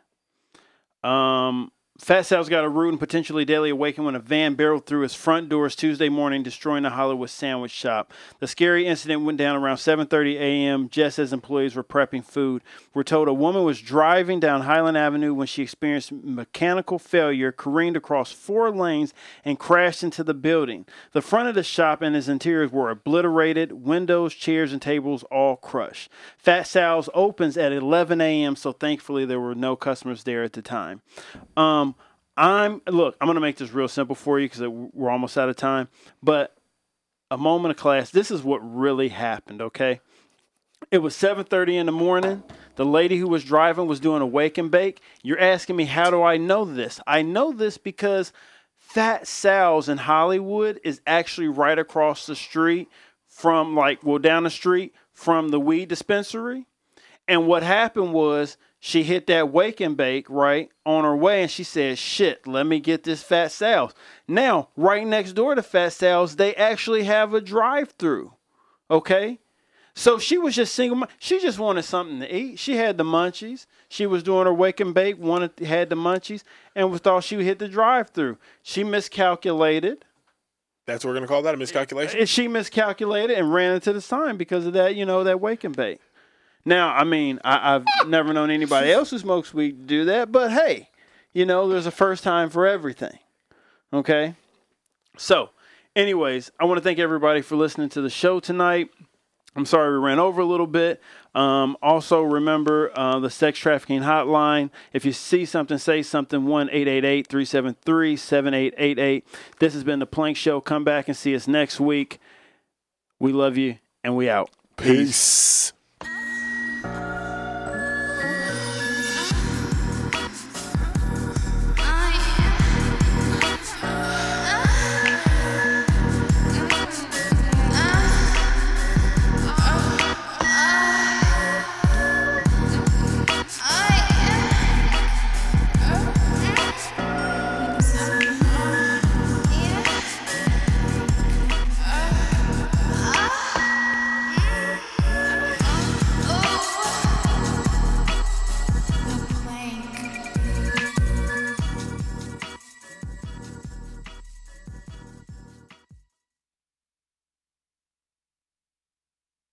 Um, Fat Sal's got a rude and potentially deadly awakening when a van barreled through his front doors Tuesday morning, destroying a Hollywood sandwich shop. The scary incident went down around 7:30 a.m. just as employees were prepping food. We're told a woman was driving down Highland Avenue when she experienced mechanical failure, careened across four lanes, and crashed into the building. The front of the shop and its interiors were obliterated, windows, chairs, and tables all crushed. Fat Sal's opens at 11 a.m., so thankfully there were no customers there at the time. Um, I'm look. I'm gonna make this real simple for you because we're almost out of time. But a moment of class. This is what really happened. Okay. It was 7:30 in the morning. The lady who was driving was doing a wake and bake. You're asking me how do I know this? I know this because Fat Sal's in Hollywood is actually right across the street from like well down the street from the weed dispensary. And what happened was She hit that wake and bake right on her way, and she said, "Shit, let me get this Fat Sal's." Now, right next door to Fat Sal's, they actually have a drive-through. Okay, so she was just single. She just wanted something to eat. She had the munchies. She was doing her wake and bake. Wanted had the munchies, and was thought she would hit the drive-through. She miscalculated. That's what we're gonna call that a miscalculation. And she miscalculated and ran into the sign because of that, you know, that wake and bake. Now, I mean, I, I've never known anybody else who smokes weed do that, but hey, you know, there's a first time for everything. Okay? So, anyways, I want to thank everybody for listening to the show tonight. I'm sorry we ran over a little bit. Um, also, remember uh, the sex trafficking hotline. If you see something, say something 1 888 373 7888. This has been the Plank Show. Come back and see us next week. We love you, and we out. Peace.